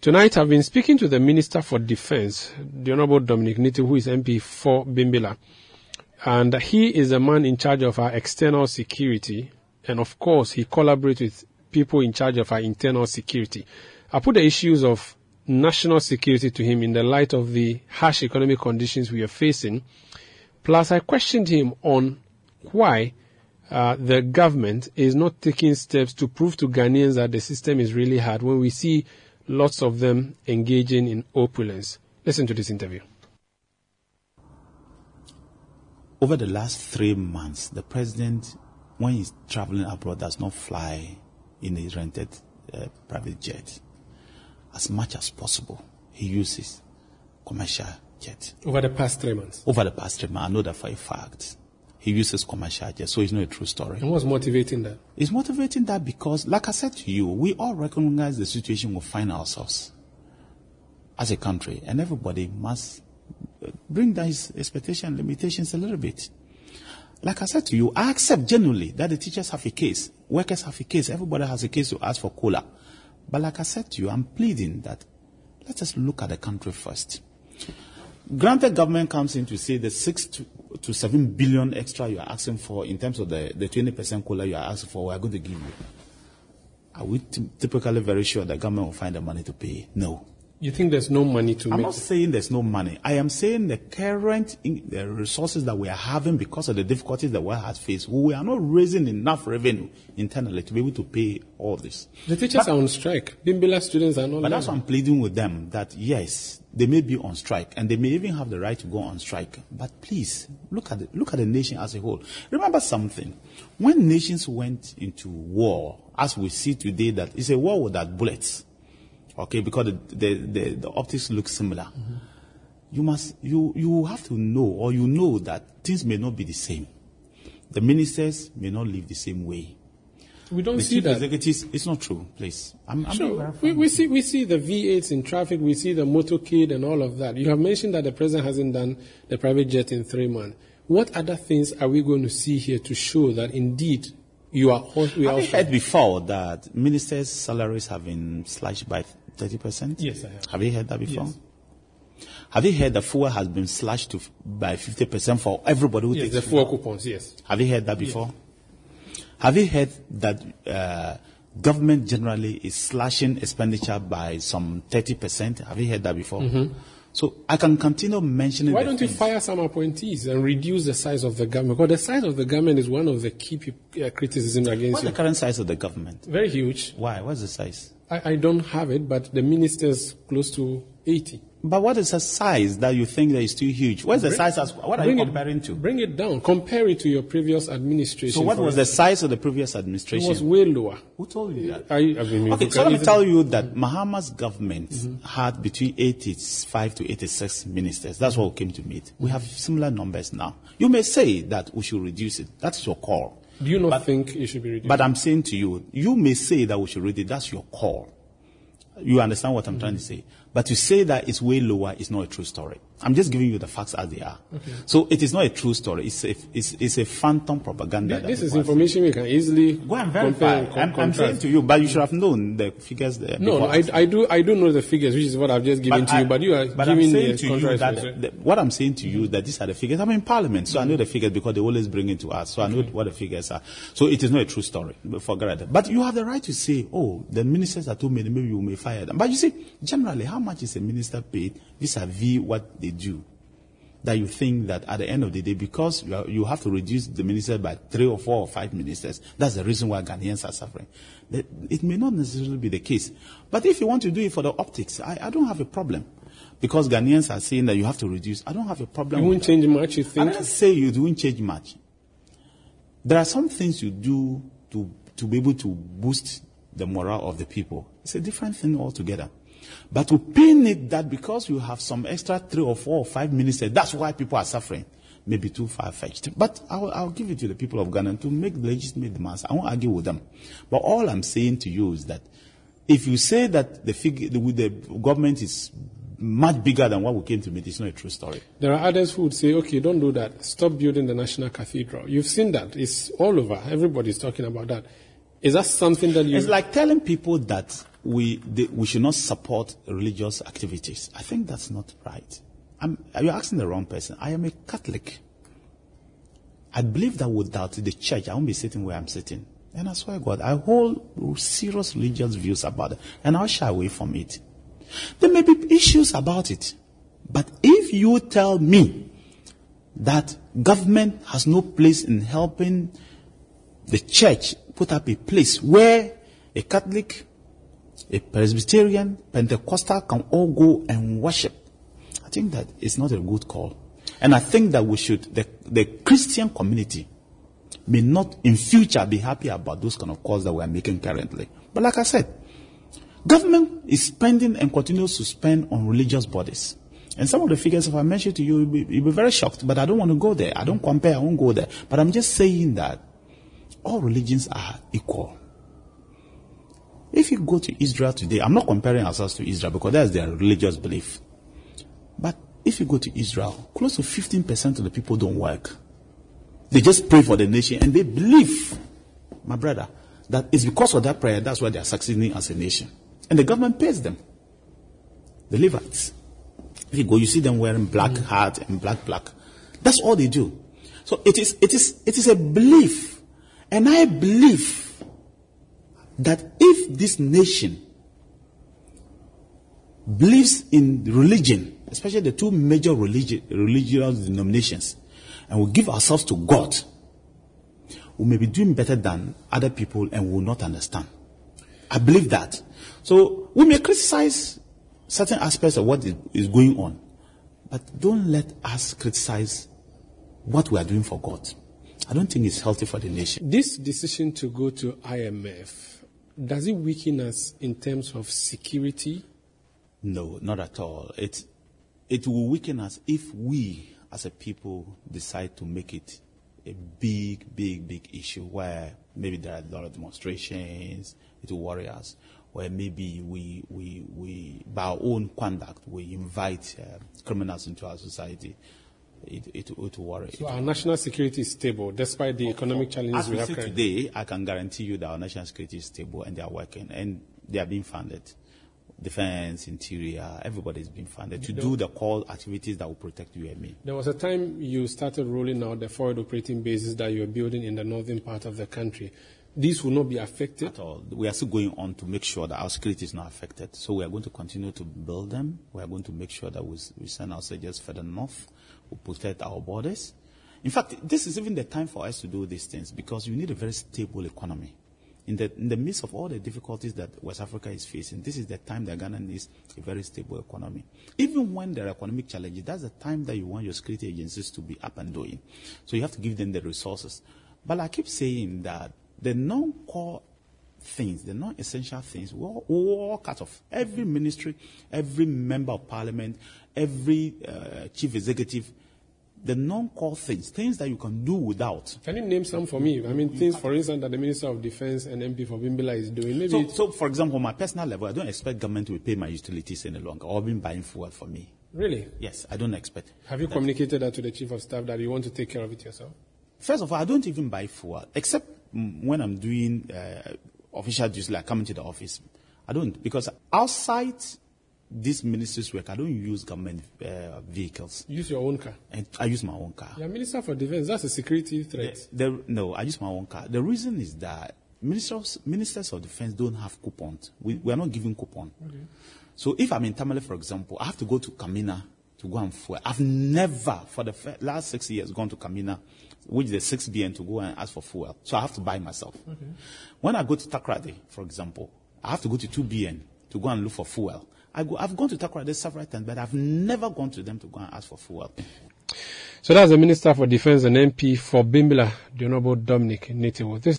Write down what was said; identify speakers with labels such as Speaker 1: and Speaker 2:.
Speaker 1: Tonight, I've been speaking to the Minister for Defense, the Honorable Dominic Niti, who is MP for Bimbilla. And he is the man in charge of our external security. And of course, he collaborates with people in charge of our internal security. I put the issues of national security to him in the light of the harsh economic conditions we are facing. Plus, I questioned him on why uh, the government is not taking steps to prove to Ghanaians that the system is really hard when we see lots of them engaging in opulence. Listen to this interview.
Speaker 2: Over the last three months, the president, when he's traveling abroad, does not fly in a rented uh, private jet. As much as possible, he uses commercial jet.
Speaker 1: Over the past three months?
Speaker 2: Over the past three months. I know that for a fact he uses commercial jet, so it's not a true story.
Speaker 1: And what's motivating that?
Speaker 2: It's motivating that because, like I said to you, we all recognize the situation we find ourselves as a country, and everybody must bring down his expectation limitations a little bit. Like I said to you, I accept genuinely that the teachers have a case, workers have a case, everybody has a case to ask for COLA. But like I said to you, I'm pleading that let us look at the country first. Granted, government comes in to say the six to, to seven billion extra you are asking for in terms of the, the 20% COLA you are asking for, we are going to give you. Are we t- typically very sure the government will find the money to pay? No.
Speaker 1: You think there's no money to make?
Speaker 2: I'm
Speaker 1: make?
Speaker 2: not saying there's no money. I am saying the current in, the resources that we are having because of the difficulties the world has faced, we are not raising enough revenue internally to be able to pay all this.
Speaker 1: The teachers are on strike. Bimbilla students are not.
Speaker 2: But that's why I'm pleading with them that yes, they may be on strike and they may even have the right to go on strike. But please look at the, look at the nation as a whole. Remember something: when nations went into war, as we see today, that it's a war without bullets. Okay, because the the, the, the optics look similar.
Speaker 1: Mm-hmm.
Speaker 2: You must you you have to know or you know that things may not be the same. The ministers may not live the same way.
Speaker 1: We don't
Speaker 2: The
Speaker 1: see that.
Speaker 2: executives, it's not true, please. I'm, I'm
Speaker 1: Sure. We, we see we see the V8s in traffic. We see the motorcade and all of that. You have mentioned that the president hasn't done the private jet in three months. What other things are we going to see here to show that indeed you are we are
Speaker 2: Have you heard before that ministers' salaries have been slashed by 30%?
Speaker 1: Yes, I have.
Speaker 2: Have you heard that before?
Speaker 1: Yes.
Speaker 2: Have you heard that fuel has been slashed to, by 50% for everybody who
Speaker 1: yes,
Speaker 2: takes
Speaker 1: the
Speaker 2: fuel?
Speaker 1: coupons? Yes.
Speaker 2: Have you heard that before? Have you heard that uh, government generally is slashing expenditure by some 30%? Have you heard that before? So I can continue mentioning.
Speaker 1: Why don't you fire some appointees and reduce the size of the government? Because the size of the government is one of the key uh, criticisms against
Speaker 2: What's the current size of the government?
Speaker 1: Very huge.
Speaker 2: Why? What's the size?
Speaker 1: I, I don't have it, but the ministers close to 80.
Speaker 2: But what is the size that you think that is too huge? What's the size? As, what are you
Speaker 1: Bring it-
Speaker 2: comparing to?
Speaker 1: Bring it down. Compare it to your previous administration.
Speaker 2: So what was the size of the previous administration?
Speaker 1: It was way lower.
Speaker 2: Who told you that?
Speaker 1: I, I mean,
Speaker 2: Okay, so let me tell you that Mahama's government had between 85 to 86 ministers. That's what we came to meet. We have similar numbers now. You may say that we should reduce it. That's your call.
Speaker 1: Do you not
Speaker 2: But-
Speaker 1: think it should be reduced?
Speaker 2: But I'm saying to you, you may say that we should reduce it. That's your call. You understand what I'm trying to say? But to say that it's way lower is not a true story. I'm just giving you the facts as they are. So it is not a true story. It's a, it's, it's a phantom propaganda. that
Speaker 1: this is information we can easily
Speaker 2: Go and
Speaker 1: compare
Speaker 2: verify.
Speaker 1: and com-
Speaker 2: I'm, I'm saying to you, but you should have known the figures there.
Speaker 1: No, I, I do, I do know the figures, which is what I've just given to you. But you are
Speaker 2: but
Speaker 1: giving
Speaker 2: I'm saying
Speaker 1: the
Speaker 2: to you that the, what I'm saying to you that these are the figures. I'm in Parliament, so I know the figures because they always bring it to us. So I know what the figures are. So it is not a true story. But Forget it. But you have the right to say, oh, the ministers are too many. Maybe you may fire them. But you see, generally, how much is a minister paid vis-a-vis what they do? That you think that at the end of the day, because you, are, you have to reduce the minister by three or four or five ministers, that's the reason why Ghanaians are suffering. It may not necessarily be the case. But if you want to do it for the optics, I, I don't have a problem. Because Ghanaians are saying that you have to reduce. I don't have a problem
Speaker 1: You won't change much, you
Speaker 2: I
Speaker 1: think?
Speaker 2: didn't say you won't change much. There are some things you do to, to be able to boost the morale of the people. It's a different thing altogether. But to pin it that because you have some extra three or four or five ministers, that's why people are suffering, Maybe too far fetched. But I'll, I'll give it to the people of Ghana to make legitimate demands. I won't argue with them. But all I'm saying to you is that if you say that the, figure, the, the government is much bigger than what we came to meet, it's not a true story.
Speaker 1: There are others who would say, okay, don't do that. Stop building the National Cathedral. You've seen that. It's all over. Everybody's talking about that. Is that something that you...
Speaker 2: It's like telling people that we, we should not support religious activities. I think that's not right. I'm, you're asking the wrong person. I am a Catholic. I believe that without the church, I won't be sitting where I'm sitting. And I swear God, I hold serious religious views about it, and I'll shy away from it. There may be issues about it, but if you tell me that government has no place in helping the church put up a place where a Catholic, a Presbyterian, Pentecostal can all go and worship, I think that it's not a good call. And I think that we should, the, the Christian community may not in future be happy about those kind of calls that we are making currently. But like I said, government is spending and continues to spend on religious bodies. And some of the figures, if I mention to you, you'll be, you'll be very shocked. But I don't want to go there. I don't compare. I won't go there. But I'm just saying that all religions are equal. If you go to Israel today, I'm not comparing ourselves to Israel because that's their religious belief. But if you go to Israel, close to 15% of the people don't work. They just pray for the nation and they believe, my brother, that it's because of that prayer that's why they are succeeding as a nation. And the government pays them. The Levites. If you go, you see them wearing black mm. hat and black black. That's all they do. So it is, it is, it is a belief. And I believe that if this nation believes in religion, especially the two major religi- religious denominations, and we give ourselves to God, we may be doing better than other people and will not understand. I believe that. So we may criticize certain aspects of what is going on, but don't let us criticize what we are doing for God. I don't think it's healthy for the nation.
Speaker 1: This decision to go to IMF, does it weaken us in terms of security?
Speaker 2: No, not at all. It, it will weaken us if we as a people decide to make it a big, big, big issue where maybe there are a lot of demonstrations, it will worry us. Where maybe we, we, we by our own conduct, we invite uh, criminals into our society. It, it, it will worry.
Speaker 1: So our national security is stable despite the economic challenges
Speaker 2: we
Speaker 1: have
Speaker 2: today, I can guarantee you that our national security is stable and they are working and they are being funded defense, interior, everybody's been funded to do the core activities that will protect you and me.
Speaker 1: There was a time you started rolling out the forward operating bases that you were building in the northern part of the country. These will not be affected?
Speaker 2: At all. We are still going on to make sure that our security is not affected. So we are going to continue to build them. We are going to make sure that we, we send our soldiers further north. We protect our borders. In fact, this is even the time for us to do these things because you need a very stable economy in the, in the midst of all the difficulties that West Africa is facing, this is the time that Ghana needs a very stable economy. Even when there are economic challenges, that's the time that you want your security agencies to be up and doing. So you have to give them the resources. But I keep saying that the non-core things, the non-essential things, all cut off. Every ministry, every member of parliament, every uh, chief executive the non-core things, things that you can do without.
Speaker 1: Can you name some for me? I mean, things, for instance, that the Minister of Defense and MP for Bimbilla is doing. Maybe
Speaker 2: so, so, for example, on my personal level, I don't expect government to pay my utilities any longer or be buying fuel for me.
Speaker 1: Really?
Speaker 2: Yes, I don't expect.
Speaker 1: Have you that. communicated that to the Chief of Staff that you want to take care of it yourself?
Speaker 2: First of all, I don't even buy fuel, except when I'm doing uh, official duties, like coming to the office. I don't, because outside this ministry's work, I don't use government uh, vehicles.
Speaker 1: Use your own car?
Speaker 2: And I use my own car.
Speaker 1: You're Minister for Defense. That's a security threat.
Speaker 2: The, the, no, I use my own car. The reason is that ministers, ministers of defense don't have coupons. We, we are not giving coupon. Okay. So if I'm in Tamale, for example, I have to go to Kamina to go and fuel. I've never, for the last six years, gone to Kamina, which is the 6 BN, to go and ask for fuel. So I have to buy myself. Okay. When I go to Takoradi, for example, I have to go to 2 BN to go and look for fuel. I go, I've gone to Takoradi several times, but I've never gone to them to go and ask for fuel.
Speaker 1: So that's the Minister for Defense and MP for Bimbilla, the Honorable Dominic Nitiwul. This